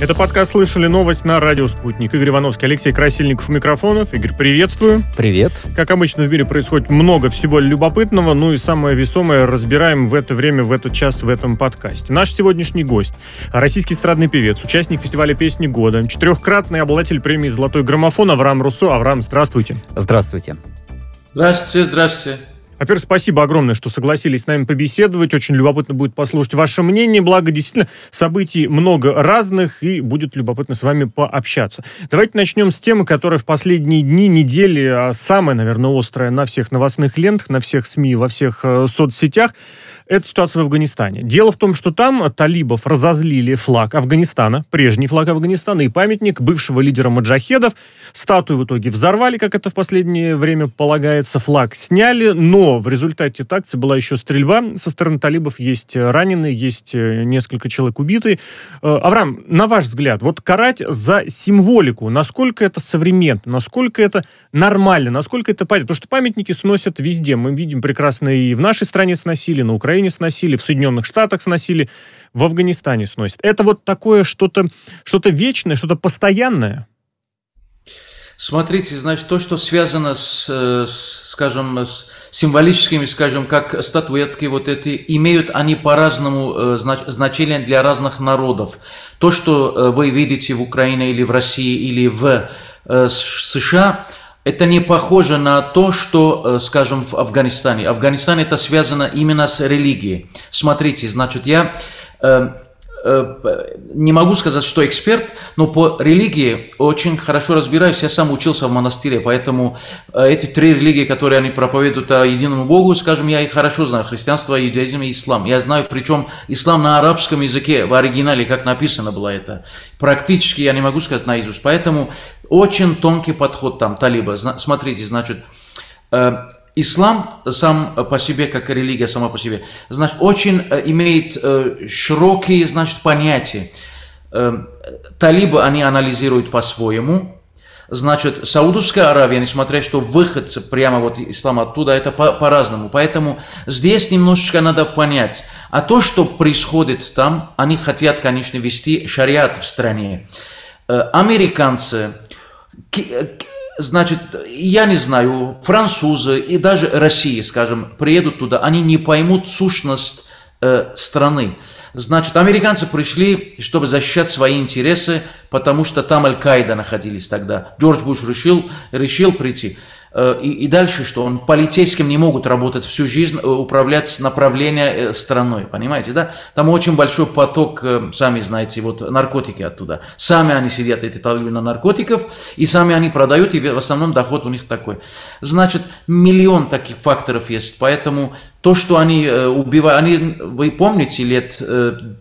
Это подкаст «Слышали новость» на радио «Спутник». Игорь Ивановский, Алексей Красильников, микрофонов. Игорь, приветствую. Привет. Как обычно в мире происходит много всего любопытного, ну и самое весомое разбираем в это время, в этот час, в этом подкасте. Наш сегодняшний гость – российский эстрадный певец, участник фестиваля «Песни года», четырехкратный обладатель премии «Золотой граммофон» Авраам Руссо. Авраам, здравствуйте. Здравствуйте. Здравствуйте, здравствуйте. Во-первых, спасибо огромное, что согласились с нами побеседовать. Очень любопытно будет послушать ваше мнение. Благо, действительно, событий много разных, и будет любопытно с вами пообщаться. Давайте начнем с темы, которая в последние дни, недели а самая, наверное, острая на всех новостных лентах, на всех СМИ, во всех э, соцсетях. Это ситуация в Афганистане. Дело в том, что там талибов разозлили флаг Афганистана, прежний флаг Афганистана и памятник бывшего лидера маджахедов. Статую в итоге взорвали, как это в последнее время полагается. Флаг сняли, но в результате этой акции была еще стрельба со стороны талибов. Есть раненые, есть э, несколько человек убитые. Э, Авраам, на ваш взгляд, вот карать за символику, насколько это современно, насколько это нормально, насколько это понятно? Потому что памятники сносят везде. Мы видим прекрасно и в нашей стране сносили, на Украине Украине сносили, в Соединенных Штатах сносили, в Афганистане сносят. Это вот такое что-то что вечное, что-то постоянное? Смотрите, значит, то, что связано с, с скажем, с символическими, скажем, как статуэтки вот эти, имеют они по-разному э, знач, значение для разных народов. То, что э, вы видите в Украине или в России или в э, США, это не похоже на то, что, э, скажем, в Афганистане. Афганистан это связано именно с религией. Смотрите, значит, я э, не могу сказать, что эксперт, но по религии очень хорошо разбираюсь. Я сам учился в монастыре, поэтому э, эти три религии, которые они проповедуют о единому Богу, скажем, я их хорошо знаю. Христианство, иудаизм и ислам. Я знаю, причем ислам на арабском языке, в оригинале, как написано было это. Практически я не могу сказать наизусть. Поэтому очень тонкий подход там, талиба. Смотрите, значит, э, Ислам сам по себе, как религия сама по себе, значит, очень э, имеет э, широкие, значит, понятия. Э, талибы они анализируют по-своему. Значит, Саудовская Аравия, несмотря что выход прямо вот ислам оттуда, это по- по-разному. Поэтому здесь немножечко надо понять. А то, что происходит там, они хотят, конечно, вести шариат в стране. Американцы, значит, я не знаю, французы и даже Россия, скажем, приедут туда, они не поймут сущность э, страны. Значит, американцы пришли, чтобы защищать свои интересы, потому что там Аль-Каида находились тогда. Джордж Буш решил, решил прийти. Э, и, и дальше что? Он полицейским не могут работать всю жизнь, э, управлять направление э, страной, понимаете, да? Там очень большой поток, сами знаете, вот наркотики оттуда. Сами они сидят, эти талибы на наркотиков, и сами они продают, и в основном доход у них такой. Значит, миллион таких факторов есть, поэтому то, что они убивают, они, вы помните, лет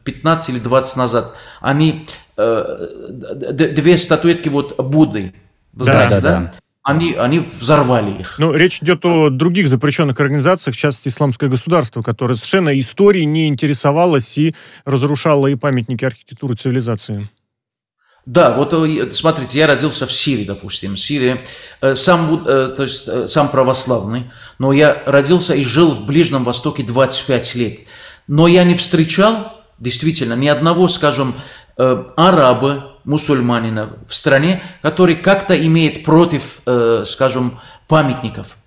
15 или 20 назад, они две статуэтки вот Будды, да, да, да они, они взорвали их. Ну, речь идет о других запрещенных организациях, в частности, исламское государство, которое совершенно историей не интересовалось и разрушало и памятники архитектуры цивилизации. Да, вот э, смотрите, я родился в Сирии, допустим, Сирия, э, сам, э, то есть сам православный, но я родился и жил в Ближнем Востоке 25 лет. Но я не встречал, действительно, ни одного, скажем, араба, мусульманина в стране, который как-то имеет против, э, скажем, памятников.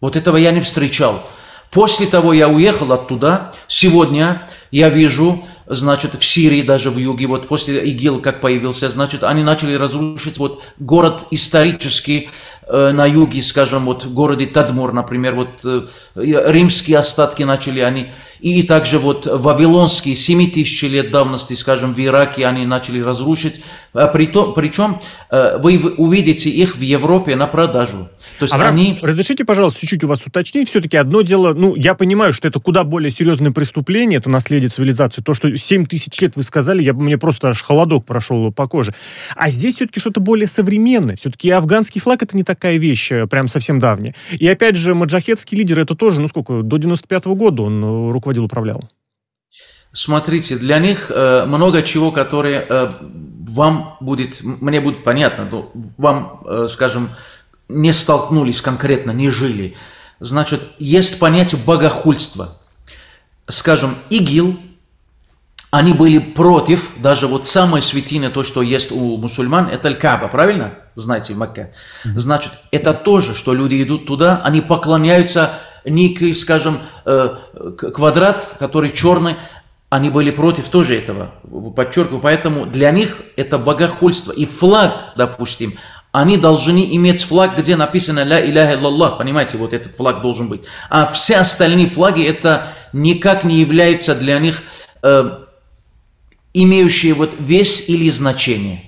Вот этого я не встречал. После того я уехал оттуда. Сегодня я вижу, значит, в Сирии, даже в юге, вот после ИГИЛ как появился, значит, они начали разрушить вот город исторический, Э, на юге, скажем, вот в городе Тадмур, например, вот э, римские остатки начали они, и также вот вавилонские 7 тысяч лет давности, скажем, в Ираке они начали разрушить, а притом, причем э, вы увидите их в Европе на продажу. То есть Авраам, они... разрешите, пожалуйста, чуть-чуть у вас уточнить, все-таки одно дело, ну, я понимаю, что это куда более серьезное преступление, это наследие цивилизации, то, что 7 тысяч лет вы сказали, я, мне просто аж холодок прошел по коже. А здесь все-таки что-то более современное, все-таки афганский флаг это не такая вещь, э, прям совсем давняя. И опять же, маджахетский лидер, это тоже, ну сколько, до 95 -го года он э, руководил, управлял. Смотрите, для них э, много чего, которое э, вам будет, мне будет понятно, но вам, э, скажем, не столкнулись конкретно, не жили. Значит, есть понятие богохульства. Скажем, ИГИЛ, они были против, даже вот самое святине, то, что есть у мусульман, это Аль-Каба, правильно? Знаете, в Мекке. Значит, это тоже, что люди идут туда, они поклоняются некий, скажем, э, квадрат, который черный, они были против тоже этого, подчеркиваю, поэтому для них это богохульство. И флаг, допустим, они должны иметь флаг, где написано «Ля иляха илlallah», понимаете, вот этот флаг должен быть. А все остальные флаги, это никак не является для них э, имеющие вот вес или значение.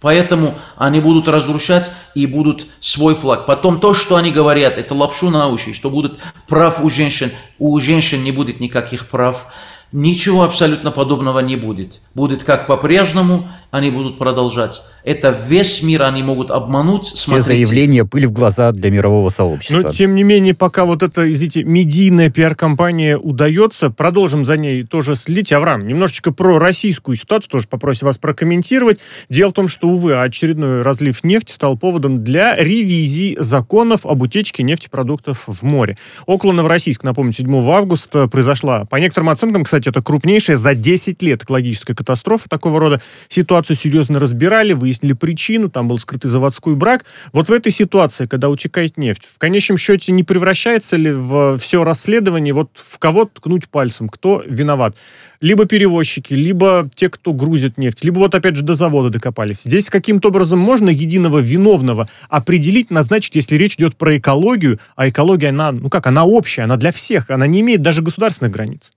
Поэтому они будут разрушать и будут свой флаг. Потом то, что они говорят, это лапшу на уши, что будут прав у женщин. У женщин не будет никаких прав. Ничего абсолютно подобного не будет. Будет как по-прежнему, они будут продолжать. Это весь мир они могут обмануть. Все Смотрите. заявления пыль в глаза для мирового сообщества. Но, тем не менее, пока вот эта, извините, медийная пиар-компания удается, продолжим за ней тоже следить. Авраам, немножечко про российскую ситуацию тоже попросим вас прокомментировать. Дело в том, что, увы, очередной разлив нефти стал поводом для ревизии законов об утечке нефтепродуктов в море. Около Новороссийска, напомню, 7 августа произошла, по некоторым оценкам, кстати, это крупнейшая за 10 лет экологическая катастрофа такого рода ситуацию серьезно разбирали, выяснили причину, там был скрытый заводской брак. Вот в этой ситуации, когда утекает нефть, в конечном счете не превращается ли в все расследование вот в кого ткнуть пальцем, кто виноват? Либо перевозчики, либо те, кто грузит нефть, либо вот опять же до завода докопались. Здесь каким-то образом можно единого виновного определить, назначить, если речь идет про экологию, а экология, она, ну как, она общая, она для всех, она не имеет даже государственных границ.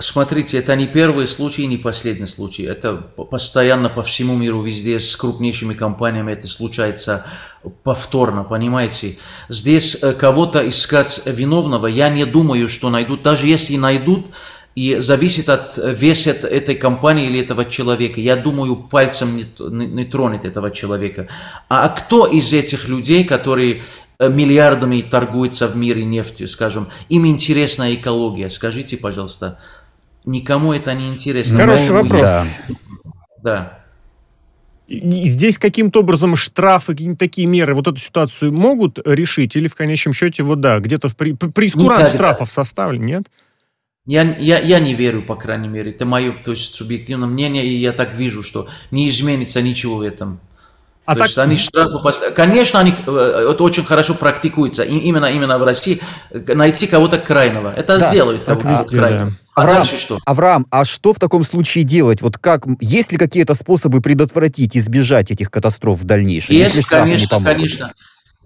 Смотрите, это не первый случай, не последний случай. Это постоянно по всему миру, везде с крупнейшими компаниями это случается повторно, понимаете? Здесь э, кого-то искать виновного, я не думаю, что найдут. Даже если найдут, и зависит от веса этой компании или этого человека. Я думаю, пальцем не, не, не тронет этого человека. А кто из этих людей, которые э, миллиардами торгуются в мире нефтью, скажем, им интересна экология? Скажите, пожалуйста, Никому это не интересно. Хороший вопрос. Да. да. Здесь каким-то образом штрафы, какие-то такие меры вот эту ситуацию могут решить? Или в конечном счете, вот да, где-то в при, прескурант штрафов составлен, нет? Я, я, я не верю, по крайней мере. Это мое то есть, субъективное мнение, и я так вижу, что не изменится ничего в этом. А То так... есть они штрафы, конечно, они э, это очень хорошо практикуется, именно именно в России найти кого-то крайного. Это да, сделают кого-то крайного. Да. А Авраам, дальше что? Авраам, а что в таком случае делать? Вот как, есть ли какие-то способы предотвратить, избежать этих катастроф в дальнейшем? Есть, конечно, конечно.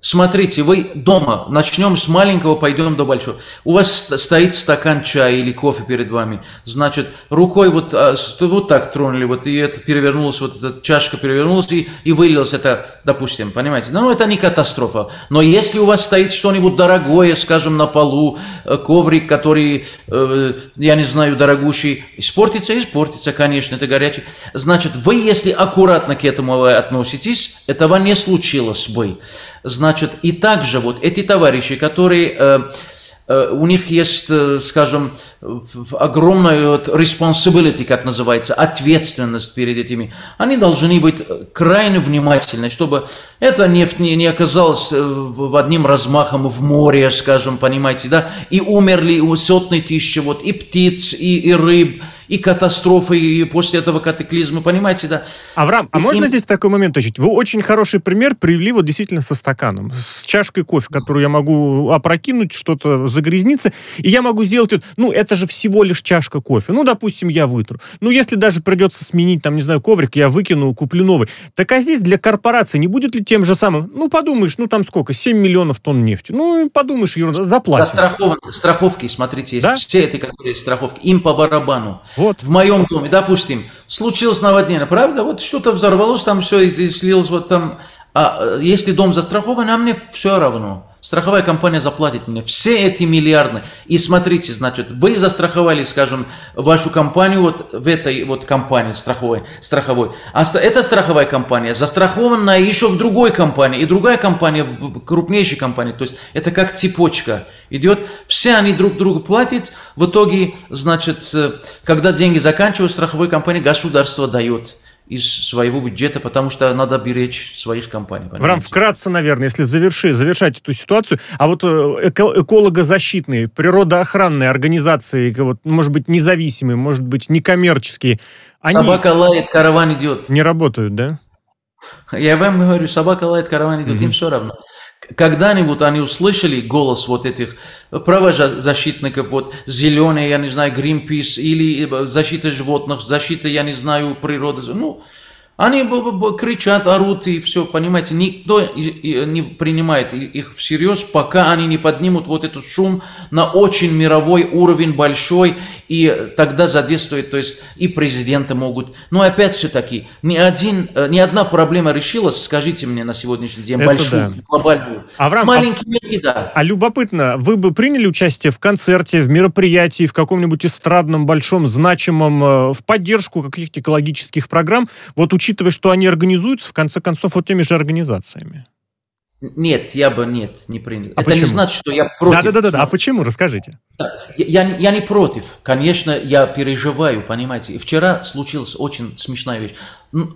Смотрите, вы дома, начнем с маленького, пойдем до большого. У вас стоит стакан чая или кофе перед вами. Значит, рукой вот, а, вот так тронули, вот и это перевернулось, вот эта чашка перевернулась и, и вылилось это, допустим, понимаете. Ну, это не катастрофа. Но если у вас стоит что-нибудь дорогое, скажем, на полу, э, коврик, который, э, я не знаю, дорогущий, испортится, испортится, конечно, это горячий. Значит, вы, если аккуратно к этому относитесь, этого не случилось бы. Значит, и также вот эти товарищи, которые э, у них есть, э, скажем, огромная вот responsibility, как называется, ответственность перед этими. Они должны быть крайне внимательны, чтобы эта нефть не, не оказалась э, в одним размахом в море, скажем, понимаете, да, и умерли сотни тысяч вот и птиц, и, и рыб, и катастрофы, и после этого катаклизмы, понимаете, да. Авраам, а и, можно им... здесь такой момент точить? Вы очень хороший пример привели вот действительно со стаканом, с чашкой кофе, которую я могу опрокинуть, что-то загрязниться, и я могу сделать, ну, это же всего лишь чашка кофе. Ну, допустим, я вытру. Ну, если даже придется сменить, там, не знаю, коврик, я выкину, куплю новый. Так а здесь для корпорации не будет ли тем же самым? Ну, подумаешь, ну, там сколько? 7 миллионов тонн нефти. Ну, подумаешь, ерунда, заплатим. Да, страховки, смотрите, есть да? все эти, которые страховки, им по барабану. Вот. В моем доме, допустим, случилось наводнение, правда? Вот что-то взорвалось, там все и слилось вот там. А э, если дом застрахован, а мне все равно. Страховая компания заплатит мне все эти миллиарды. И смотрите, значит, вы застраховали, скажем, вашу компанию вот в этой вот компании страховой, страховой. А эта страховая компания застрахована еще в другой компании. И другая компания, в крупнейшей компании. То есть это как цепочка идет. Все они друг другу платят. В итоге, значит, э, когда деньги заканчиваются, страховой компании государство дает из своего бюджета, потому что надо беречь своих компаний. Понимаете? Врам, вкратце, наверное, если заверши, завершать эту ситуацию, а вот э, эко экологозащитные, природоохранные организации, вот, может быть, независимые, может быть, некоммерческие, они... Собака лает, караван идет. Не работают, да? Я вам говорю, собака лает, караван идет, mm-hmm. им все равно когда-нибудь они услышали голос вот этих правозащитников, вот зеленые, я не знаю, Greenpeace или защита животных, защита, я не знаю, природы, ну, они кричат, орут и все, понимаете, никто не принимает их всерьез, пока они не поднимут вот этот шум на очень мировой уровень большой, и тогда задействует, то есть и президенты могут. Но опять все-таки, ни, один, э, ни одна проблема решилась, скажите мне на сегодняшний день, Это большую, да. глобальную. Авраам, Маленькие мерки, да. А любопытно, вы бы приняли участие в концерте, в мероприятии, в каком-нибудь эстрадном, большом, значимом, э, в поддержку каких-то экологических программ, вот учитывая, что они организуются, в конце концов, вот теми же организациями? Нет, я бы нет, не принял. А Это почему? не значит, что я против. Да, да, да, да. А почему? Расскажите. Я, я, я не против. Конечно, я переживаю, понимаете. И вчера случилась очень смешная вещь.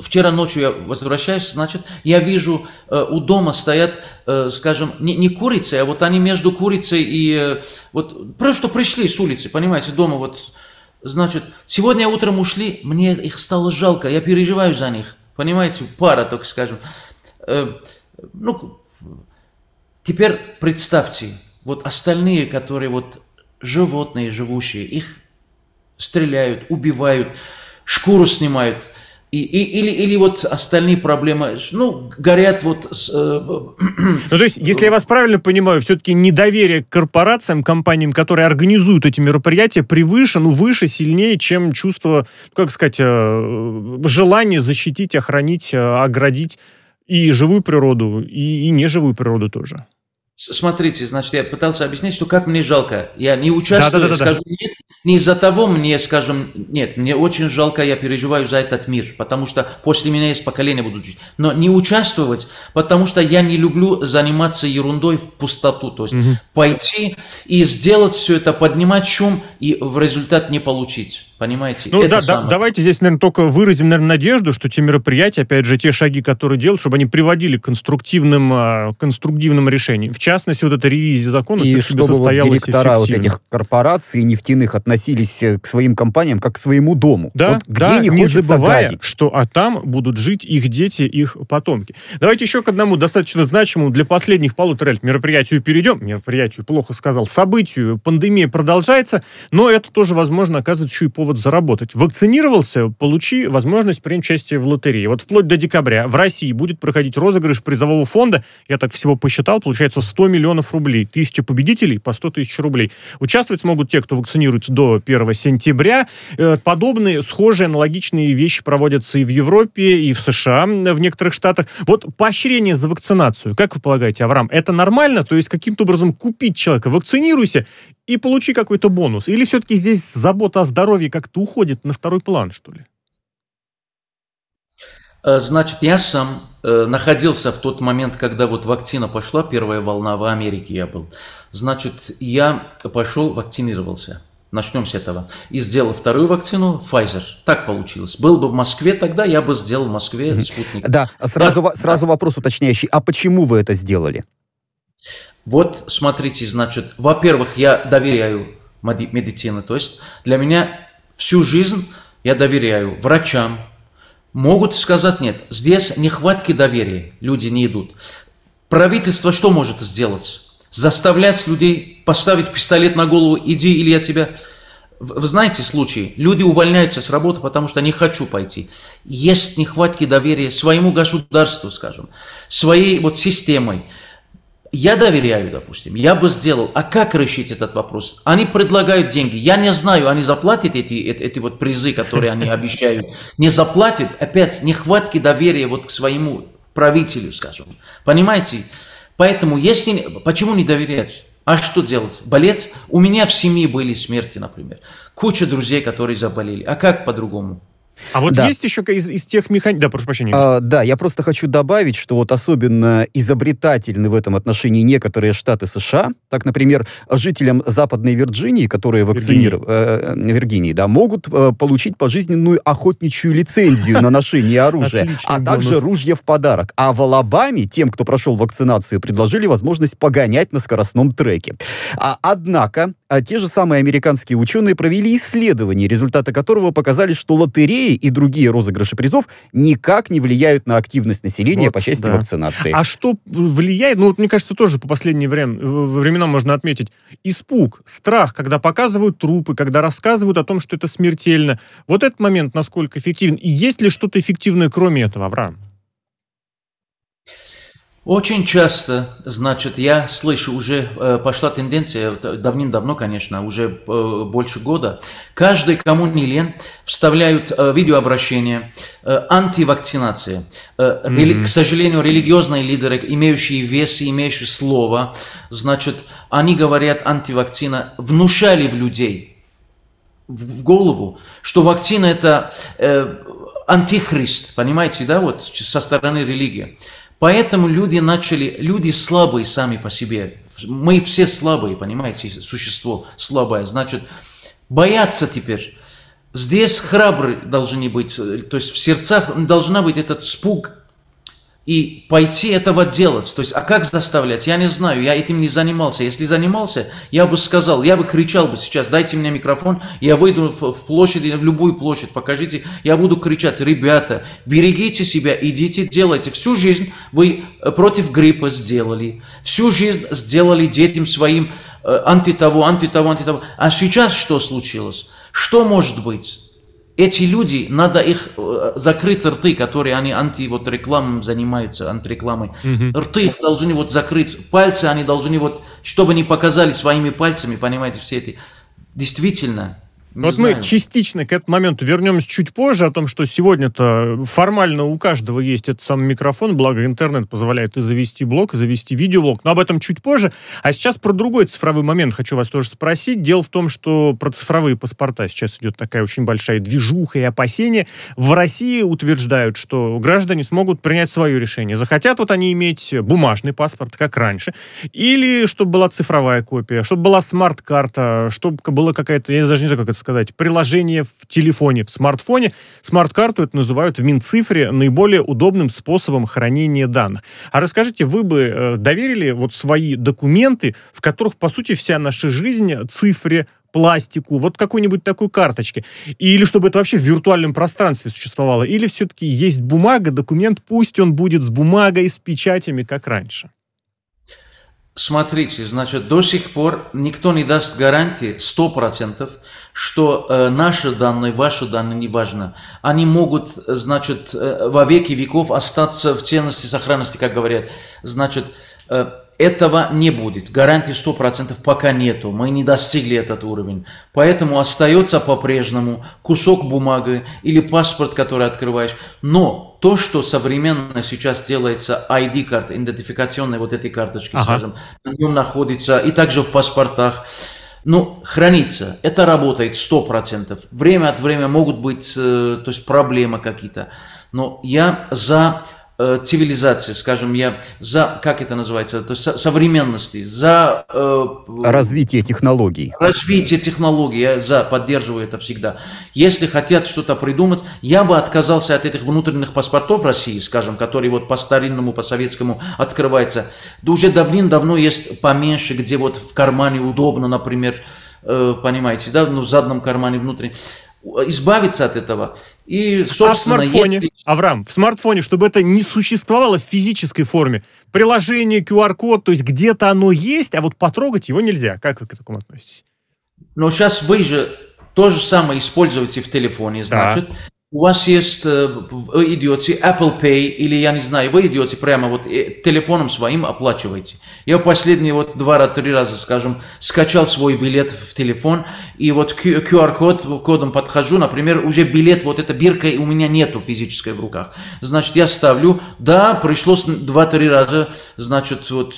Вчера ночью я возвращаюсь, значит, я вижу, э, у дома стоят, э, скажем, не, не курицы, а вот они между курицей и э, вот просто пришли с улицы, понимаете, дома вот Значит, сегодня утром ушли, мне их стало жалко, я переживаю за них. Понимаете, пара, так скажем. Э, ну, теперь представьте, вот остальные, которые вот животные живущие, их стреляют, убивают, шкуру снимают – и, и, или, или вот остальные проблемы, ну, горят вот... С, э, ну, то есть, если я вас правильно понимаю, все-таки недоверие к корпорациям, компаниям, которые организуют эти мероприятия, превыше, ну, выше, сильнее, чем чувство, как сказать, э, желание защитить, охранить, э, оградить и живую природу, и, и неживую природу тоже. Смотрите, значит, я пытался объяснить, что как мне жалко. Я не участвую, да, да, да, скажу, нет, не из-за того мне, скажем, нет, мне очень жалко, я переживаю за этот мир, потому что после меня есть поколение будут жить. Но не участвовать, потому что я не люблю заниматься ерундой в пустоту. То есть угу. пойти и сделать все это, поднимать шум и в результат не получить. Понимаете? Ну да, да, давайте здесь, наверное, только выразим, наверное, надежду, что те мероприятия, опять же, те шаги, которые делают, чтобы они приводили к конструктивным, а, конструктивным решениям. В частности, вот эта ревизия закона, и чтобы состоялась вот директора вот этих корпораций нефтяных относились э, к своим компаниям как к своему дому. Да, вот где да, не, не забывая, гадить. что а там будут жить их дети, их потомки. Давайте еще к одному достаточно значимому для последних полутора лет мероприятию перейдем. Мероприятию плохо сказал. Событию. Пандемия продолжается, но это тоже, возможно, оказывается еще и повод повод заработать. Вакцинировался, получи возможность принять участие в лотерее. Вот вплоть до декабря в России будет проходить розыгрыш призового фонда. Я так всего посчитал, получается 100 миллионов рублей. Тысяча победителей по 100 тысяч рублей. Участвовать смогут те, кто вакцинируется до 1 сентября. Э, подобные, схожие, аналогичные вещи проводятся и в Европе, и в США, в некоторых штатах. Вот поощрение за вакцинацию, как вы полагаете, Авраам, это нормально? То есть каким-то образом купить человека, вакцинируйся, и получи какой-то бонус? Или все-таки здесь забота о здоровье как-то уходит на второй план, что ли? Э, значит, я сам э, находился в тот момент, когда вот вакцина пошла, первая волна в Америке я был. Значит, я пошел, вакцинировался. Начнем с этого. И сделал вторую вакцину Pfizer. Так получилось. Был бы в Москве тогда, я бы сделал в Москве спутник. Да, сразу, да, сразу да. вопрос уточняющий. А почему вы это сделали? Вот смотрите, значит, во-первых, я доверяю медицине, то есть для меня всю жизнь я доверяю врачам. Могут сказать нет, здесь нехватки доверия, люди не идут. Правительство что может сделать? Заставлять людей поставить пистолет на голову, иди или я тебя... Вы знаете случаи, люди увольняются с работы, потому что не хочу пойти. Есть нехватки доверия своему государству, скажем, своей вот системой. Я доверяю, допустим, я бы сделал. А как решить этот вопрос? Они предлагают деньги. Я не знаю, они заплатят эти, эти, эти вот призы, которые они обещают. Не заплатят, опять нехватки доверия вот к своему правителю, скажем. Понимаете? Поэтому если... Почему не доверять? А что делать? Болеть? У меня в семье были смерти, например. Куча друзей, которые заболели. А как по-другому? А вот да. есть еще из, из тех механизмов... Да, прошу прощения. А, да, я просто хочу добавить, что вот особенно изобретательны в этом отношении некоторые штаты США. Так, например, жителям Западной Вирджинии, которые вакцинированы... Э, Виргинии, да, могут э, получить пожизненную охотничью лицензию на ношение оружия, а также ружье в подарок. А в Алабаме тем, кто прошел вакцинацию, предложили возможность погонять на скоростном треке. А, однако, а те же самые американские ученые провели исследование, результаты которого показали, что лотереи и другие розыгрыши призов никак не влияют на активность населения вот, по части да. вакцинации. А что влияет? Ну, вот, мне кажется, тоже по последним время, временам можно отметить. Испуг, страх, когда показывают трупы, когда рассказывают о том, что это смертельно. Вот этот момент насколько эффективен. И есть ли что-то эффективное, кроме этого, Авраам? Очень часто, значит, я слышу, уже э, пошла тенденция, давным-давно, конечно, уже э, больше года, каждый, кому не лен, вставляют э, видеообращение, э, антивакцинации. Э, mm-hmm. рели, к сожалению, религиозные лидеры, имеющие вес и имеющие слово, значит, они говорят антивакцина, внушали в людей, в, в голову, что вакцина это э, антихрист, понимаете, да, вот со стороны религии. Поэтому люди начали, люди слабые сами по себе. Мы все слабые, понимаете, существо слабое. Значит, бояться теперь. Здесь храбры должны быть, то есть в сердцах должна быть этот спуг, и пойти этого делать. То есть, а как заставлять? Я не знаю, я этим не занимался. Если занимался, я бы сказал, я бы кричал бы сейчас, дайте мне микрофон, я выйду в площадь, в любую площадь, покажите, я буду кричать, ребята, берегите себя, идите, делайте. Всю жизнь вы э, против гриппа сделали, всю жизнь сделали детям своим э, анти того, анти того, анти того. А сейчас что случилось? Что может быть? Эти люди, надо их э, закрыть рты, которые они анти вот рекламой занимаются, антирекламой. Угу. Рты их должны вот закрыть, пальцы они должны вот, чтобы не показали своими пальцами, понимаете, все эти. Действительно, не вот знаю. мы частично к этому моменту вернемся чуть позже, о том, что сегодня-то формально у каждого есть этот самый микрофон, благо интернет позволяет и завести блог, и завести видеоблог, но об этом чуть позже. А сейчас про другой цифровой момент хочу вас тоже спросить. Дело в том, что про цифровые паспорта сейчас идет такая очень большая движуха и опасения. В России утверждают, что граждане смогут принять свое решение. Захотят вот они иметь бумажный паспорт, как раньше, или чтобы была цифровая копия, чтобы была смарт-карта, чтобы была какая-то, я даже не знаю, как это сказать, приложение в телефоне, в смартфоне. Смарт-карту это называют в Минцифре наиболее удобным способом хранения данных. А расскажите, вы бы э, доверили вот свои документы, в которых, по сути, вся наша жизнь цифре, пластику, вот какой-нибудь такой карточки. Или чтобы это вообще в виртуальном пространстве существовало. Или все-таки есть бумага, документ, пусть он будет с бумагой, с печатями, как раньше. Смотрите, значит, до сих пор никто не даст гарантии 100%, что э, наши данные, ваши данные, неважно, они могут, значит, э, во веки веков остаться в ценности сохранности, как говорят. Значит, э, этого не будет. Гарантии 100% пока нету. Мы не достигли этот уровень. Поэтому остается по-прежнему кусок бумаги или паспорт, который открываешь. Но то, что современно сейчас делается ID-карта, идентификационной вот этой карточки, ага. скажем, на нем находится, и также в паспортах, ну, хранится. Это работает 100%. Время от времени могут быть, э, то есть проблемы какие-то. Но я за э, цивилизации, скажем, я за, как это называется, то есть современности, за... Э, развитие технологий. Развитие технологий, я за, поддерживаю это всегда. Если хотят что-то придумать, я бы отказался от этих внутренних паспортов России, скажем, которые вот по старинному, по советскому открываются. Да уже давным-давно есть поменьше, где вот в кармане удобно, например, э, понимаете, да, ну в заднем кармане внутренне избавиться от этого. И, собственно, а в смартфоне, если... Авраам, в смартфоне, чтобы это не существовало в физической форме, приложение, QR-код, то есть где-то оно есть, а вот потрогать его нельзя. Как вы к этому относитесь? Но сейчас вы же то же самое используете в телефоне, значит, да у вас есть, э, вы идете Apple Pay или я не знаю, вы идете прямо вот э, телефоном своим оплачиваете. Я последние вот два-три раза, скажем, скачал свой билет в телефон и вот QR-код, кодом подхожу, например, уже билет, вот эта бирка у меня нету физической в руках. Значит, я ставлю, да, пришлось два-три раза, значит, вот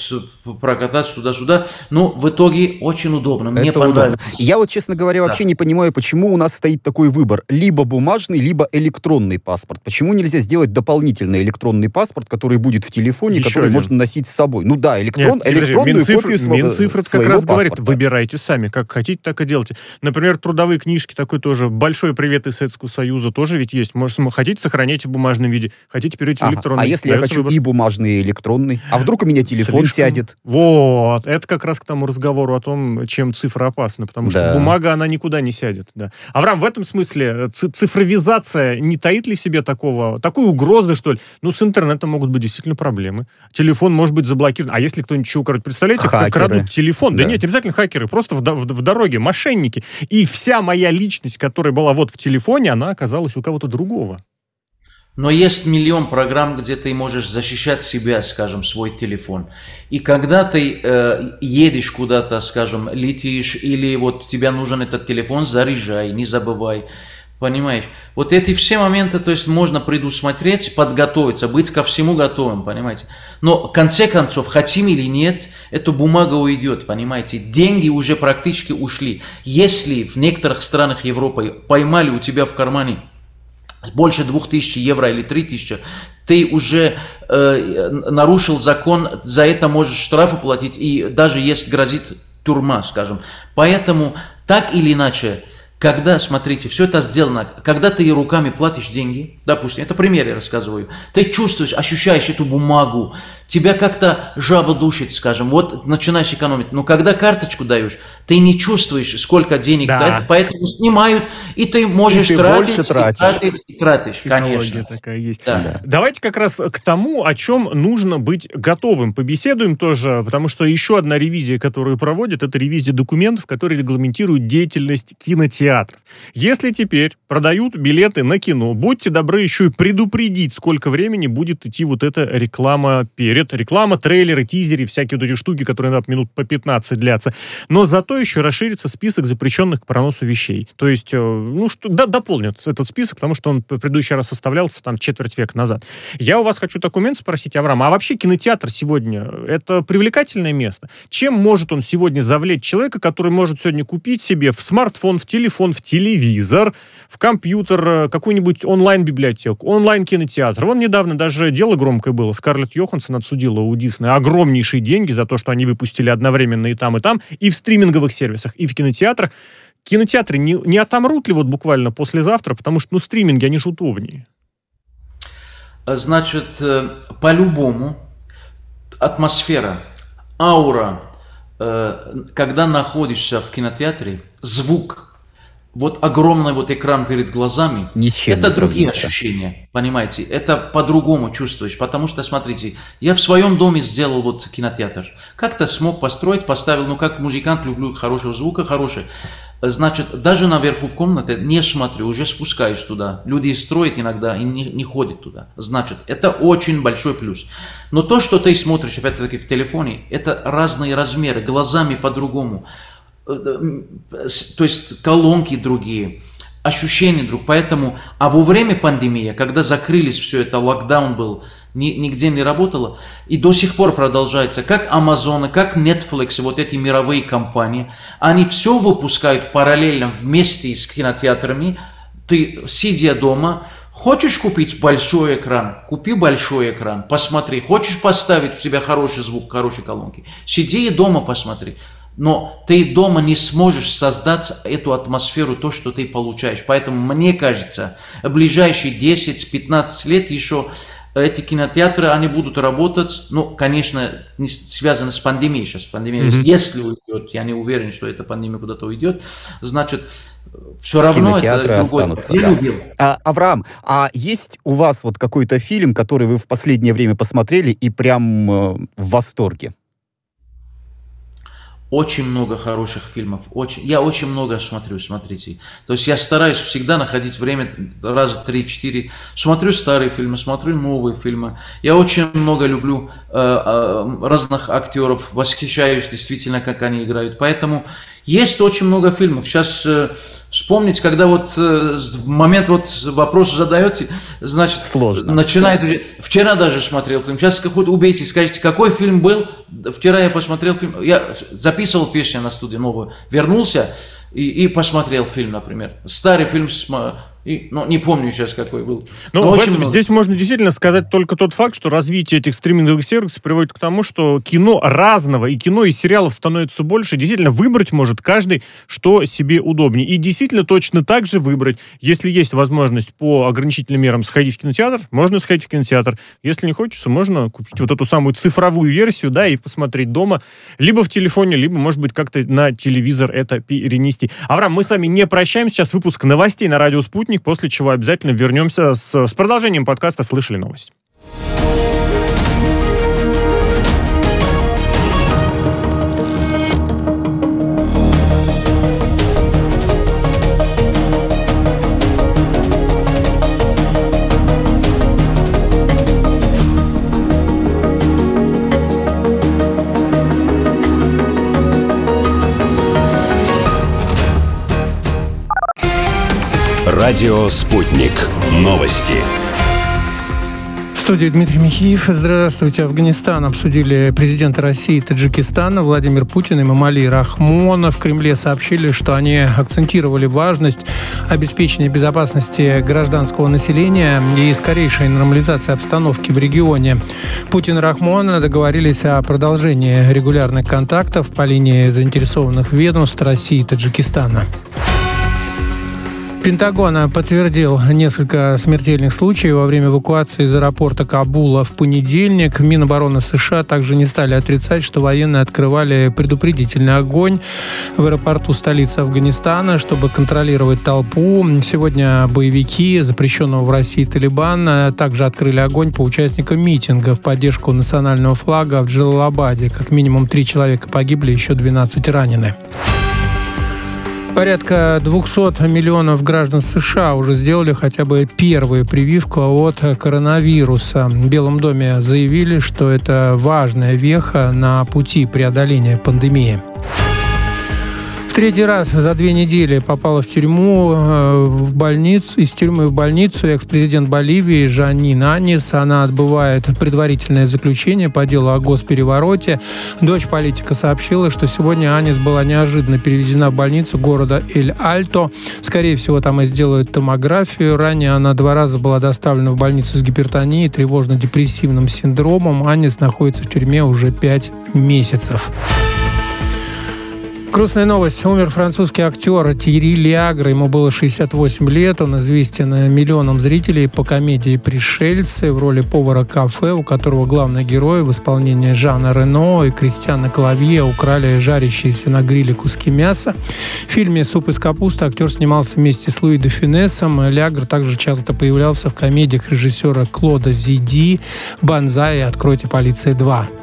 прокататься туда-сюда, но в итоге очень удобно, мне Это понравилось. Удобно. Я вот, честно говоря, вообще да. не понимаю, почему у нас стоит такой выбор, либо бумажный, либо либо электронный паспорт. Почему нельзя сделать дополнительный электронный паспорт, который будет в телефоне, Еще который один. можно носить с собой? Ну да, электрон, Нет, электронную Минцифр, копию своего Минцифр как раз паспорта. говорит, выбирайте сами, как хотите, так и делайте. Например, трудовые книжки, такой тоже большой привет из Советского Союза, тоже ведь есть. Может, хотите, сохраняйте в бумажном виде, хотите, перейти ага. в электронный. А если я хочу выбор. и бумажный, и электронный? А вдруг у меня телефон Слишком... сядет? Вот, это как раз к тому разговору о том, чем цифра опасна, потому что бумага, она никуда не сядет. Да. Авраам, в этом смысле цифровизация не таит ли себе такого, такой угрозы, что ли? Ну, с интернетом могут быть действительно проблемы. Телефон может быть заблокирован. А если кто-нибудь чего украдет? Представляете, хакеры. крадут телефон? Да. да нет, обязательно хакеры, просто в, в, в дороге, мошенники. И вся моя личность, которая была вот в телефоне, она оказалась у кого-то другого. Но есть миллион программ, где ты можешь защищать себя, скажем, свой телефон. И когда ты э, едешь куда-то, скажем, летишь, или вот тебе нужен этот телефон, заряжай, не забывай. Понимаешь? Вот эти все моменты, то есть можно предусмотреть, подготовиться, быть ко всему готовым, понимаете? Но в конце концов, хотим или нет, эта бумага уйдет, понимаете? Деньги уже практически ушли. Если в некоторых странах Европы поймали у тебя в кармане больше 2000 евро или 3000, ты уже э, нарушил закон, за это можешь штрафы платить, и даже есть грозит тюрьма, скажем. Поэтому так или иначе, когда, смотрите, все это сделано, когда ты руками платишь деньги, допустим, это пример я рассказываю, ты чувствуешь, ощущаешь эту бумагу, тебя как-то жаба душит, скажем, вот начинаешь экономить. Но когда карточку даешь, ты не чувствуешь, сколько денег да. дать, поэтому снимают, и ты можешь и ты тратить, больше тратишь. и тратить, и тратишь, конечно. такая есть. Да. Да. Давайте как раз к тому, о чем нужно быть готовым. Побеседуем тоже, потому что еще одна ревизия, которую проводят, это ревизия документов, которые регламентируют деятельность кинотеатров. Если теперь продают билеты на кино, будьте добры еще и предупредить, сколько времени будет идти вот эта реклама перед. Реклама, трейлеры, тизеры, всякие вот эти штуки, которые на минут по 15 длятся. Но зато еще расширится список запрещенных к проносу вещей. То есть, э, ну, что, да, дополнят этот список, потому что он в предыдущий раз составлялся там четверть века назад. Я у вас хочу момент спросить, Авраам, а вообще кинотеатр сегодня это привлекательное место? Чем может он сегодня завлечь человека, который может сегодня купить себе в смартфон, в телефон, в телевизор, в компьютер, э, какую-нибудь онлайн-библиотеку, онлайн-кинотеатр? Вон недавно даже дело громкое было. Скарлетт Йоханссон отсудила у Диснея огромнейшие деньги за то, что они выпустили одновременно и там, и там, и в стриминговых сервисах, и в кинотеатрах. Кинотеатры не, не отомрут ли вот буквально послезавтра, потому что, ну, стриминги, они же удобнее. Значит, э, по-любому атмосфера, аура, э, когда находишься в кинотеатре, звук – вот огромный вот экран перед глазами, это другие ощущения, понимаете, это по-другому чувствуешь, потому что, смотрите, я в своем доме сделал вот кинотеатр, как-то смог построить, поставил, ну как музыкант, люблю хорошего звука, хороший, значит, даже наверху в комнате не смотрю, уже спускаюсь туда, люди строят иногда и не, не ходят туда, значит, это очень большой плюс, но то, что ты смотришь, опять-таки, в телефоне, это разные размеры, глазами по-другому, то есть колонки другие, ощущения друг. Поэтому, а во время пандемии, когда закрылись все это, локдаун был, ни, нигде не работало, и до сих пор продолжается, как Amazon, как Netflix, вот эти мировые компании, они все выпускают параллельно вместе с кинотеатрами, ты, сидя дома, Хочешь купить большой экран? Купи большой экран, посмотри. Хочешь поставить у себя хороший звук, хорошие колонки? Сиди и дома посмотри но ты дома не сможешь создать эту атмосферу, то, что ты получаешь. Поэтому мне кажется, в ближайшие 10-15 лет еще эти кинотеатры, они будут работать, ну, конечно, не связано с пандемией сейчас, пандемия, mm-hmm. если уйдет, я не уверен, что эта пандемия куда-то уйдет, значит, все равно кинотеатры это останутся. Да. А, Авраам, а есть у вас вот какой-то фильм, который вы в последнее время посмотрели и прям э, в восторге? Очень много хороших фильмов. Очень, я очень много смотрю, смотрите. То есть я стараюсь всегда находить время, раза три-четыре. Смотрю старые фильмы, смотрю новые фильмы. Я очень много люблю э, э, разных актеров, восхищаюсь действительно, как они играют. Поэтому есть очень много фильмов. Сейчас э, вспомнить, когда вот э, момент вот вопрос задаете, значит, Сложно. начинает... Вчера даже смотрел фильм. Сейчас хоть убейте, скажите, какой фильм был? Вчера я посмотрел фильм. Я записывал песню на студии новую. Вернулся и, и посмотрел фильм, например. Старый фильм И, ну, не помню сейчас, какой был. Ну, в этом, здесь можно действительно сказать только тот факт, что развитие этих стриминговых сервисов приводит к тому, что кино разного, и кино, и сериалов становится больше. Действительно, выбрать может каждый, что себе удобнее. И действительно точно так же выбрать. Если есть возможность по ограничительным мерам сходить в кинотеатр, можно сходить в кинотеатр. Если не хочется, можно купить вот эту самую цифровую версию, да, и посмотреть дома, либо в телефоне, либо, может быть, как-то на телевизор это перенести. Авраам, мы с вами не прощаемся. Сейчас выпуск новостей на радио «Спутник» «Спутник», после чего обязательно вернемся с, с продолжением подкаста «Слышали новость». Радио «Спутник». Новости. В студии Дмитрий Михеев. Здравствуйте. Афганистан обсудили президенты России и Таджикистана Владимир Путин и Мамали Рахмона. В Кремле сообщили, что они акцентировали важность обеспечения безопасности гражданского населения и скорейшей нормализации обстановки в регионе. Путин и Рахмон договорились о продолжении регулярных контактов по линии заинтересованных ведомств России и Таджикистана. Пентагон подтвердил несколько смертельных случаев во время эвакуации из аэропорта Кабула в понедельник. Минобороны США также не стали отрицать, что военные открывали предупредительный огонь в аэропорту столицы Афганистана, чтобы контролировать толпу. Сегодня боевики запрещенного в России Талибан также открыли огонь по участникам митинга в поддержку национального флага в Джалалабаде. Как минимум три человека погибли, еще 12 ранены. Порядка 200 миллионов граждан США уже сделали хотя бы первую прививку от коронавируса. В Белом доме заявили, что это важная веха на пути преодоления пандемии. В третий раз за две недели попала в тюрьму, э, в больницу, из тюрьмы в больницу экс-президент Боливии Жанин Анис. Она отбывает предварительное заключение по делу о госперевороте. Дочь политика сообщила, что сегодня Анис была неожиданно перевезена в больницу города Эль-Альто. Скорее всего, там и сделают томографию. Ранее она два раза была доставлена в больницу с гипертонией, тревожно-депрессивным синдромом. Анис находится в тюрьме уже пять месяцев. Грустная новость. Умер французский актер Тири Лиагра. Ему было 68 лет. Он известен миллионам зрителей по комедии «Пришельцы» в роли повара кафе, у которого главный герой в исполнении Жана Рено и Кристиана Клавье украли жарящиеся на гриле куски мяса. В фильме «Суп из капусты» актер снимался вместе с Луи де Фюнесом. Лиагра также часто появлялся в комедиях режиссера Клода Зиди «Банзай» и «Откройте полиция 2».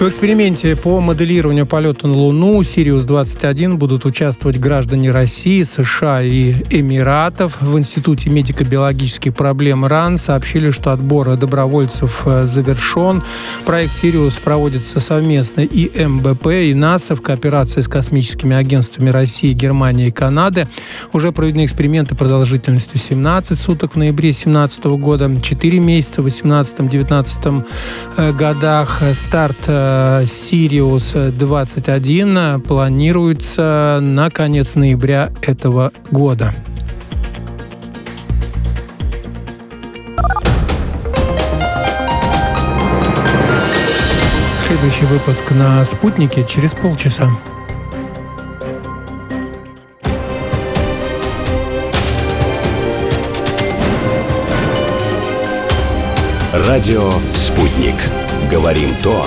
В эксперименте по моделированию полета на Луну «Сириус-21» будут участвовать граждане России, США и Эмиратов. В Институте медико-биологических проблем РАН сообщили, что отбор добровольцев э, завершен. Проект «Сириус» проводится совместно ИМБП, и НАСА в кооперации с космическими агентствами России, Германии и Канады. Уже проведены эксперименты продолжительностью 17 суток в ноябре 2017 года, 4 месяца в 2018-2019 э, годах. Старт Сириус 21 планируется на конец ноября этого года. Следующий выпуск на «Спутнике» через полчаса. Радио «Спутник». Говорим то,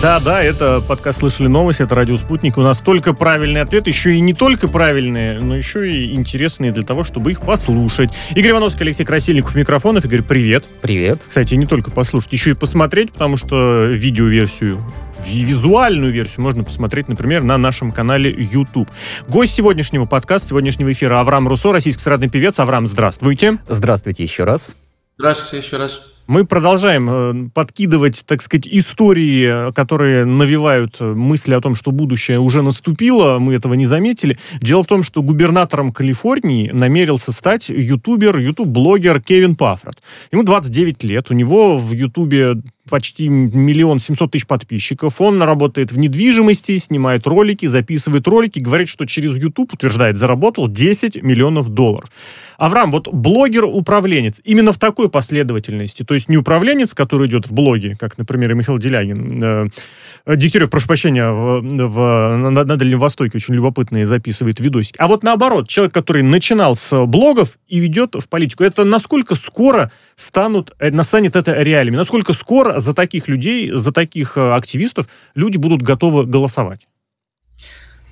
Да, да, это подкаст «Слышали новость», это «Радио Спутник». У нас только правильный ответ, еще и не только правильные, но еще и интересные для того, чтобы их послушать. Игорь Ивановский, Алексей Красильников, микрофонов. Игорь, привет. Привет. Кстати, не только послушать, еще и посмотреть, потому что видеоверсию визуальную версию можно посмотреть, например, на нашем канале YouTube. Гость сегодняшнего подкаста, сегодняшнего эфира Авраам Русо, российский эстрадный певец. Авраам, здравствуйте. Здравствуйте еще раз. Здравствуйте еще раз. Мы продолжаем э, подкидывать, так сказать, истории, которые навевают э, мысли о том, что будущее уже наступило, мы этого не заметили. Дело в том, что губернатором Калифорнии намерился стать ютубер, ютуб-блогер Кевин Паффрот. Ему 29 лет, у него в ютубе почти миллион семьсот тысяч подписчиков. Он работает в недвижимости, снимает ролики, записывает ролики, говорит, что через YouTube, утверждает, заработал 10 миллионов долларов. Авраам, вот блогер-управленец, именно в такой последовательности, то есть не управленец, который идет в блоге, как, например, Михаил Делягин, э, Дегтярев, прошу прощения, в, в, на, на Дальнем Востоке очень любопытные записывает видосики, а вот наоборот, человек, который начинал с блогов и ведет в политику, это насколько скоро станут, э, настанет это реалиями, насколько скоро за таких людей, за таких э, активистов люди будут готовы голосовать?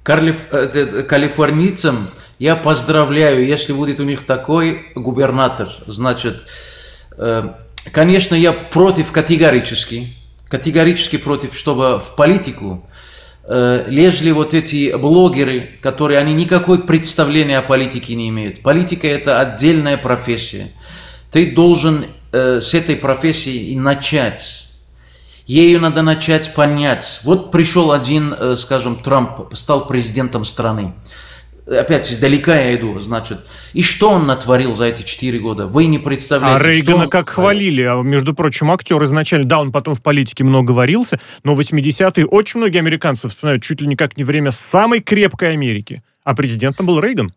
Калиф... Э, калифорнийцам я поздравляю, если будет у них такой губернатор. Значит, э, конечно, я против категорически, категорически против, чтобы в политику лезли вот эти блогеры, которые они никакой представления о политике не имеют. Политика это отдельная профессия. Ты должен э, с этой профессии и начать. Ею надо начать понять. Вот пришел один, э, скажем, Трамп, стал президентом страны. Опять издалека я иду, значит. И что он натворил за эти четыре года? Вы не представляете. А Рейгана как хвалили. А, между прочим, актер изначально, да, он потом в политике много говорился, но 80-е очень многие американцы вспоминают чуть ли не как не время самой крепкой Америки. А президентом был Рейган.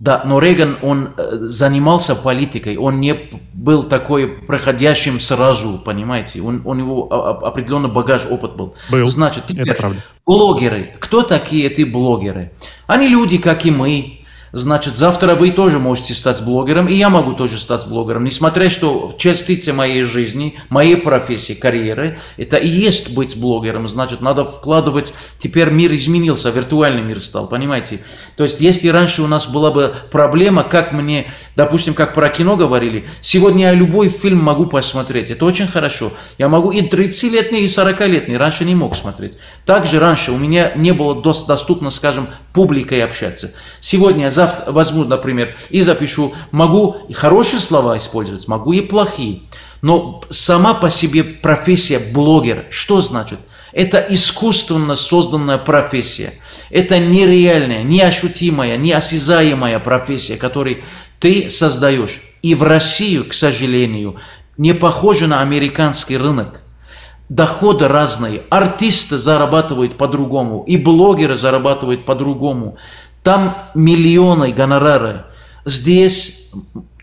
Да, но Рейган, он э, занимался политикой, он не был такой проходящим сразу, понимаете, он, у него определенный багаж, опыт был. Был, Значит, теперь, это правда. блогеры, кто такие эти блогеры? Они люди, как и мы, Значит, завтра вы тоже можете стать блогером, и я могу тоже стать блогером. Несмотря, что частица моей жизни, моей профессии, карьеры, это и есть быть блогером. Значит, надо вкладывать, теперь мир изменился, виртуальный мир стал, понимаете? То есть, если раньше у нас была бы проблема, как мне, допустим, как про кино говорили, сегодня я любой фильм могу посмотреть, это очень хорошо. Я могу и 30-летний, и 40-летний, раньше не мог смотреть. Также раньше у меня не было доступно, скажем, публикой общаться. Сегодня я завтра возьму, например, и запишу, могу и хорошие слова использовать, могу и плохие. Но сама по себе профессия блогер, что значит? Это искусственно созданная профессия. Это нереальная, неощутимая, неосязаемая профессия, которую ты создаешь. И в Россию, к сожалению, не похоже на американский рынок. Доходы разные, артисты зарабатывают по-другому, и блогеры зарабатывают по-другому. Там миллионы гонорары, здесь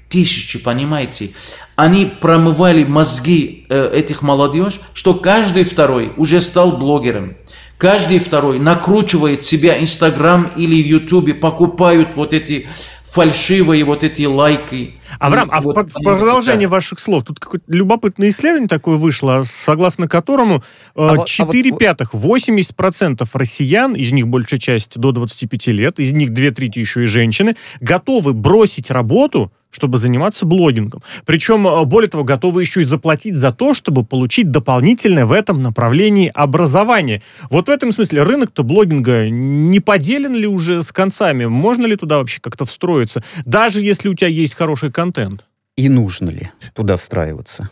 тысячи, понимаете. Они промывали мозги э, этих молодежь, что каждый второй уже стал блогером. Каждый второй накручивает себя Инстаграм или в Ютубе, покупают вот эти фальшивые вот эти лайки. Авраам, а вот в продолжении ваших слов, тут какое-то любопытное исследование такое вышло, согласно которому э, а 4 а вот... пятых, 80% россиян, из них большая часть до 25 лет, из них две трети еще и женщины, готовы бросить работу, чтобы заниматься блогингом. Причем, э, более того, готовы еще и заплатить за то, чтобы получить дополнительное в этом направлении образование. Вот в этом смысле рынок-то блогинга не поделен ли уже с концами? Можно ли туда вообще как-то встроиться? Даже если у тебя есть хороший контент. И нужно ли туда встраиваться?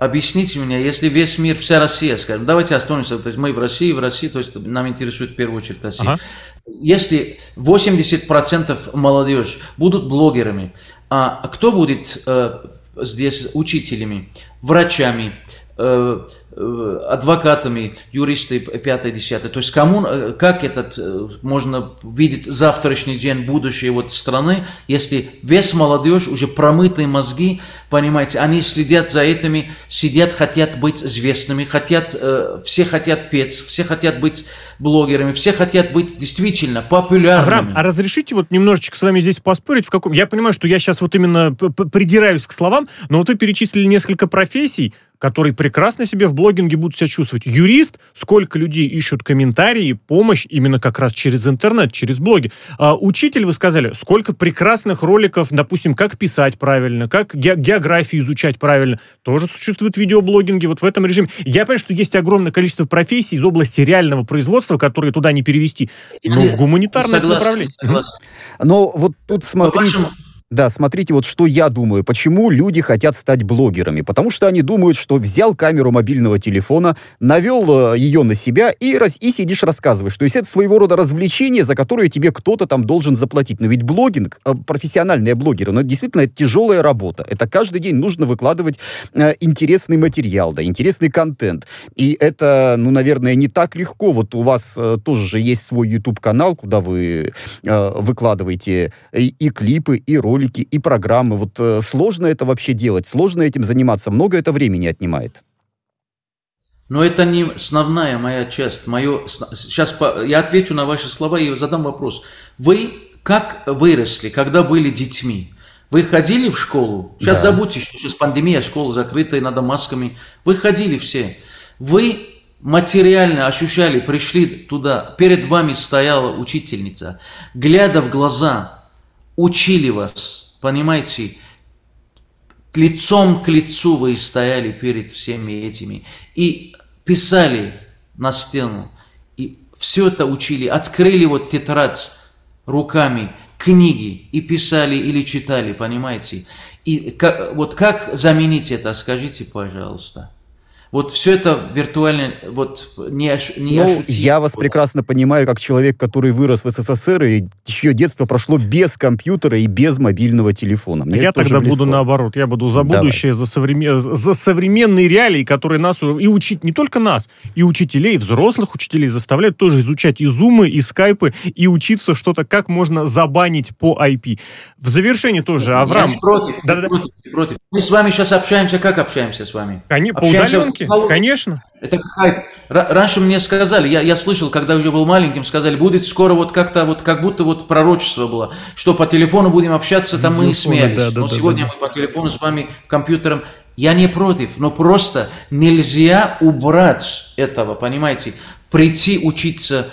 Объясните мне, если весь мир, вся Россия, скажем, давайте остановимся, то есть мы в России, в России, то есть нам интересует в первую очередь Россия. Ага. Если 80% молодежь будут блогерами, а кто будет э, здесь учителями, врачами, э, адвокатами, юристы 5-10. То есть кому, э, как этот э, можно видеть завтрашний день, будущее вот страны, если весь молодежь, уже промытые мозги, понимаете, они следят за этими, сидят, хотят быть известными, хотят, все хотят петь, все хотят быть блогерами, все хотят быть действительно популярными. Авраам, а разрешите вот немножечко с вами здесь поспорить? В каком... Я понимаю, что я сейчас вот именно придираюсь к словам, но вот вы перечислили несколько профессий, которые прекрасно себе в блогинге будут себя чувствовать. Юрист, сколько людей ищут комментарии, помощь именно как раз через интернет, через блоги. А, учитель, вы сказали, сколько прекрасных роликов, допустим, как писать правильно, как ге- географию изучать правильно. Тоже существуют видеоблогинги вот в этом режиме. Я понимаю, что есть огромное количество профессий из области реального производства, которые туда не перевести. Но гуманитарное согласен, направление. Согласен. Но вот тут смотрите... Да, смотрите, вот что я думаю. Почему люди хотят стать блогерами? Потому что они думают, что взял камеру мобильного телефона, навел э, ее на себя и, раз, и сидишь рассказываешь. То есть это своего рода развлечение, за которое тебе кто-то там должен заплатить. Но ведь блогинг, э, профессиональные блогеры, ну, действительно это тяжелая работа. Это каждый день нужно выкладывать э, интересный материал, да, интересный контент. И это, ну, наверное, не так легко. Вот у вас тоже же есть свой YouTube-канал, куда вы выкладываете и, и клипы, и ролики ролики и программы. Вот э, сложно это вообще делать, сложно этим заниматься, много это времени отнимает. Но это не основная моя часть. Мое... Сейчас я отвечу на ваши слова и задам вопрос. Вы как выросли, когда были детьми? Вы ходили в школу? Сейчас да. забудьте, что сейчас пандемия, школа закрытая, надо масками. Вы ходили все. Вы материально ощущали, пришли туда, перед вами стояла учительница, глядя в глаза, учили вас, понимаете, лицом к лицу вы стояли перед всеми этими и писали на стену, и все это учили, открыли вот тетрадь руками, книги и писали или читали, понимаете? И как, вот как заменить это, скажите, пожалуйста. Вот все это виртуально, вот не, не Ну, ощутимо. я вас прекрасно понимаю, как человек, который вырос в СССР, и чье детство прошло без компьютера и без мобильного телефона. Мне я тогда буду наоборот, я буду за будущее, за, современ... за современные реалии, которые нас и учить, не только нас, и учителей, и взрослых учителей заставляют тоже изучать и зумы, и скайпы, и учиться что-то, как можно забанить по IP. В завершении тоже, Авраам... Я против, да, да. против, против. Мы с вами сейчас общаемся, как общаемся с вами? Они, по удаленке? Русские? Конечно. Это хайп. Раньше мне сказали, я, я слышал, когда я был маленьким, сказали, будет скоро вот как-то вот, как будто вот пророчество было, что по телефону будем общаться, там мы и смеялись. Да, да, но да, сегодня да, да. мы по телефону с вами, компьютером, я не против, но просто нельзя убрать этого, понимаете, прийти учиться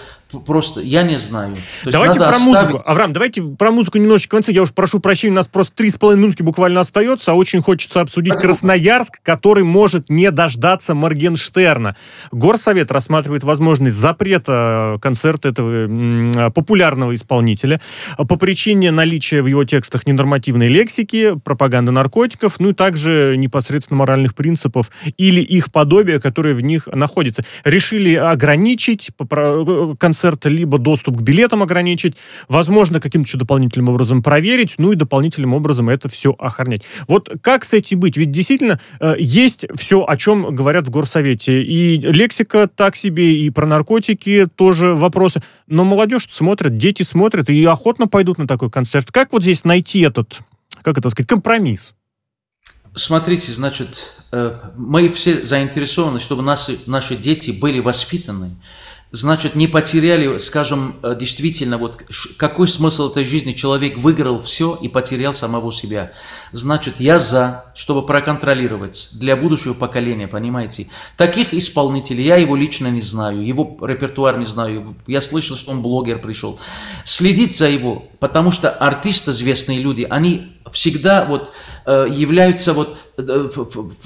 Просто я не знаю. давайте про оставить... музыку. Авраам, давайте про музыку немножечко в конце. Я уж прошу прощения, у нас просто три с половиной минутки буквально остается, а очень хочется обсудить Красноярск, который может не дождаться Моргенштерна. Горсовет рассматривает возможность запрета концерта этого популярного исполнителя по причине наличия в его текстах ненормативной лексики, пропаганды наркотиков, ну и также непосредственно моральных принципов или их подобия, которые в них находятся. Решили ограничить концерт концерта, либо доступ к билетам ограничить, возможно, каким-то дополнительным образом проверить, ну и дополнительным образом это все охранять. Вот как с этим быть? Ведь действительно э, есть все, о чем говорят в Горсовете. И лексика так себе, и про наркотики тоже вопросы. Но молодежь смотрит, дети смотрят и охотно пойдут на такой концерт. Как вот здесь найти этот, как это сказать, компромисс? Смотрите, значит, э, мы все заинтересованы, чтобы наши, наши дети были воспитаны значит, не потеряли, скажем, э, действительно, вот какой смысл этой жизни? Человек выиграл все и потерял самого себя. Значит, я за, чтобы проконтролировать для будущего поколения, понимаете? Таких исполнителей, я его лично не знаю, его репертуар не знаю, я слышал, что он блогер пришел. Следить за его, потому что артисты, известные люди, они всегда вот э, являются вот э,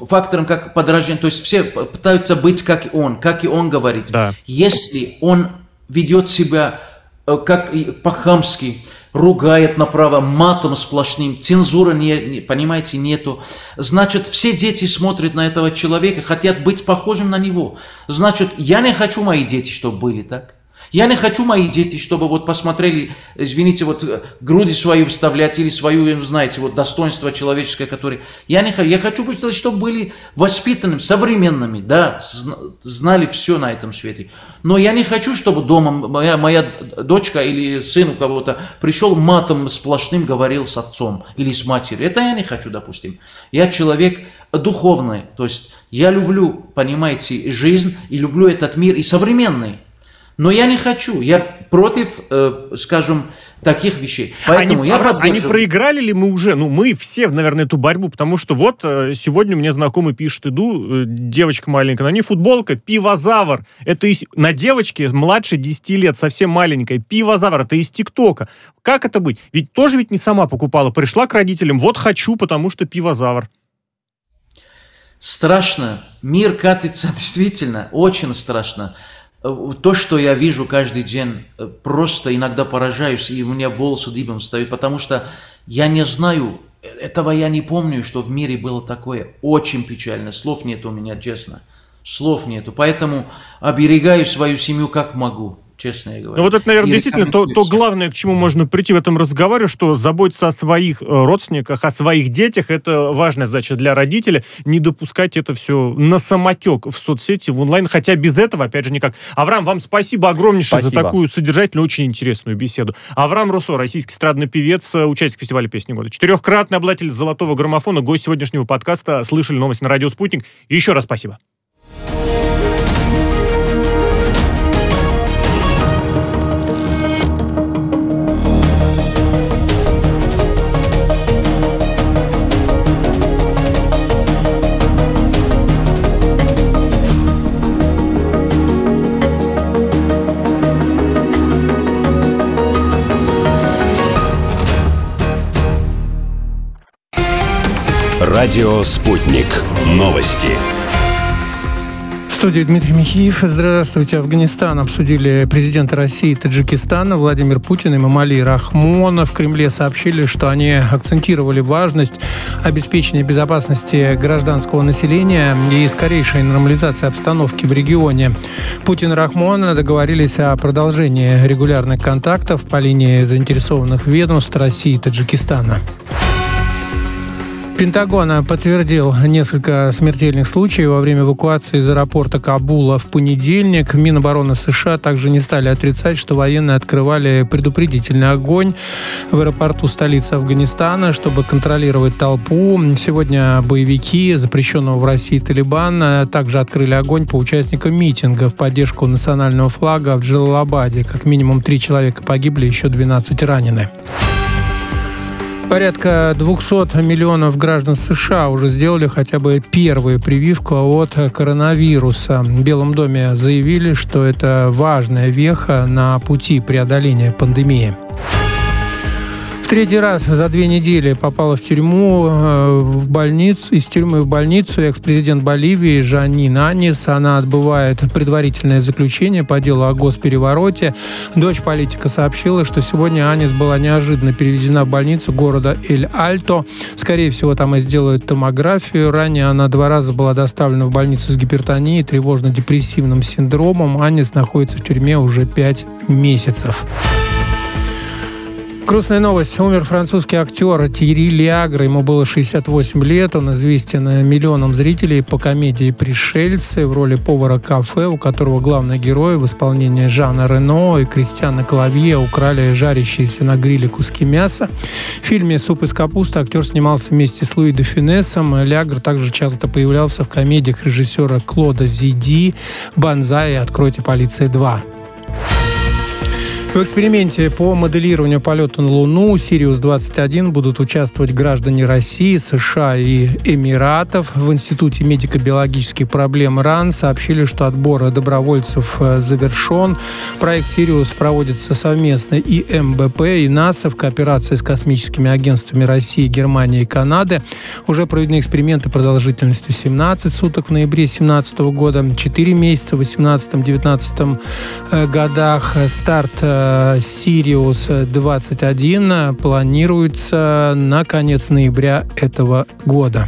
фактором как подражание, то есть все пытаются быть как он, как и он говорит. Да. Если он ведет себя э, как по-хамски, ругает направо матом сплошным, цензуры, не, понимаете, нету. Значит, все дети смотрят на этого человека, хотят быть похожим на него. Значит, я не хочу мои дети, чтобы были так. Я не хочу мои дети, чтобы вот посмотрели, извините, вот э, груди свои вставлять или свою, знаете, вот достоинство человеческое, которое... Я не хочу, я хочу, чтобы были воспитанными, современными, да, знали все на этом свете. Но я не хочу, чтобы дома моя, моя дочка или сын у кого-то пришел матом сплошным говорил с отцом или с матерью. Это я не хочу, допустим. Я человек духовный, то есть я люблю, понимаете, жизнь и люблю этот мир и современный. Но я не хочу, я против, э, скажем, таких вещей. Поэтому они, я а, они проиграли ли мы уже? Ну, мы все, наверное, эту борьбу, потому что вот э, сегодня мне знакомый пишет, иду, э, девочка маленькая, на ней футболка, пивозавр. Это из, на девочке младше 10 лет, совсем маленькая, пивозавр, это из ТикТока. Как это быть? Ведь тоже ведь не сама покупала, пришла к родителям, вот хочу, потому что пивозавр. Страшно. Мир катится действительно, очень страшно. То, что я вижу каждый день, э, просто иногда поражаюсь, и у меня волосы дыбом встают, потому что Я не знаю, этого я не помню, что в мире было такое. Очень печально. Слов нет у меня, честно. Слов нету. Поэтому оберегаю свою семью как могу честно я говорю. Ну вот это, наверное, и действительно то, то главное, к чему можно прийти в этом разговоре, что заботиться о своих э, родственниках, о своих детях, это важная задача для родителя, не допускать это все на самотек в соцсети, в онлайн, хотя без этого, опять же, никак. Авраам, вам спасибо огромнейшее спасибо. за такую содержательную, очень интересную беседу. Авраам Русо, российский эстрадный певец, э, участник фестиваля песни года, четырехкратный обладатель золотого граммофона, гость сегодняшнего подкаста, слышали новость на радио «Спутник». Еще раз спасибо. Радио «Спутник». Новости. В студии Дмитрий Михеев. Здравствуйте. Афганистан обсудили президенты России и Таджикистана Владимир Путин и Мамали Рахмон. В Кремле сообщили, что они акцентировали важность обеспечения безопасности гражданского населения и скорейшей нормализации обстановки в регионе. Путин и Рахмон договорились о продолжении регулярных контактов по линии заинтересованных ведомств России и Таджикистана. Пентагон подтвердил несколько смертельных случаев во время эвакуации из аэропорта Кабула в понедельник. Минобороны США также не стали отрицать, что военные открывали предупредительный огонь в аэропорту столицы Афганистана, чтобы контролировать толпу. Сегодня боевики запрещенного в России Талибан также открыли огонь по участникам митинга в поддержку национального флага в Джалалабаде. Как минимум три человека погибли, еще 12 ранены. Порядка 200 миллионов граждан США уже сделали хотя бы первую прививку от коронавируса. В Белом доме заявили, что это важная веха на пути преодоления пандемии третий раз за две недели попала в тюрьму, э, в больницу, из тюрьмы в больницу экс-президент Боливии Жанин Анис. Она отбывает предварительное заключение по делу о госперевороте. Дочь политика сообщила, что сегодня Анис была неожиданно перевезена в больницу города Эль-Альто. Скорее всего, там и сделают томографию. Ранее она два раза была доставлена в больницу с гипертонией, тревожно-депрессивным синдромом. Анис находится в тюрьме уже пять месяцев. Грустная новость. Умер французский актер Тири Лиагра. Ему было 68 лет. Он известен миллионам зрителей по комедии «Пришельцы» в роли повара кафе, у которого главный герой в исполнении Жана Рено и Кристиана Клавье украли жарящиеся на гриле куски мяса. В фильме «Суп из капусты» актер снимался вместе с Луи де Фюнесом. Лиагр также часто появлялся в комедиях режиссера Клода Зиди «Банзай» и «Откройте полиция 2». В эксперименте по моделированию полета на Луну «Сириус-21» будут участвовать граждане России, США и Эмиратов. В Институте медико-биологических проблем РАН сообщили, что отбор добровольцев э, завершен. Проект «Сириус» проводится совместно ИМБП, и НАСА в кооперации с космическими агентствами России, Германии и Канады. Уже проведены эксперименты продолжительностью 17 суток в ноябре 2017 года, 4 месяца в 2018-2019 э, годах. Старт Сириус 21 планируется на конец ноября этого года.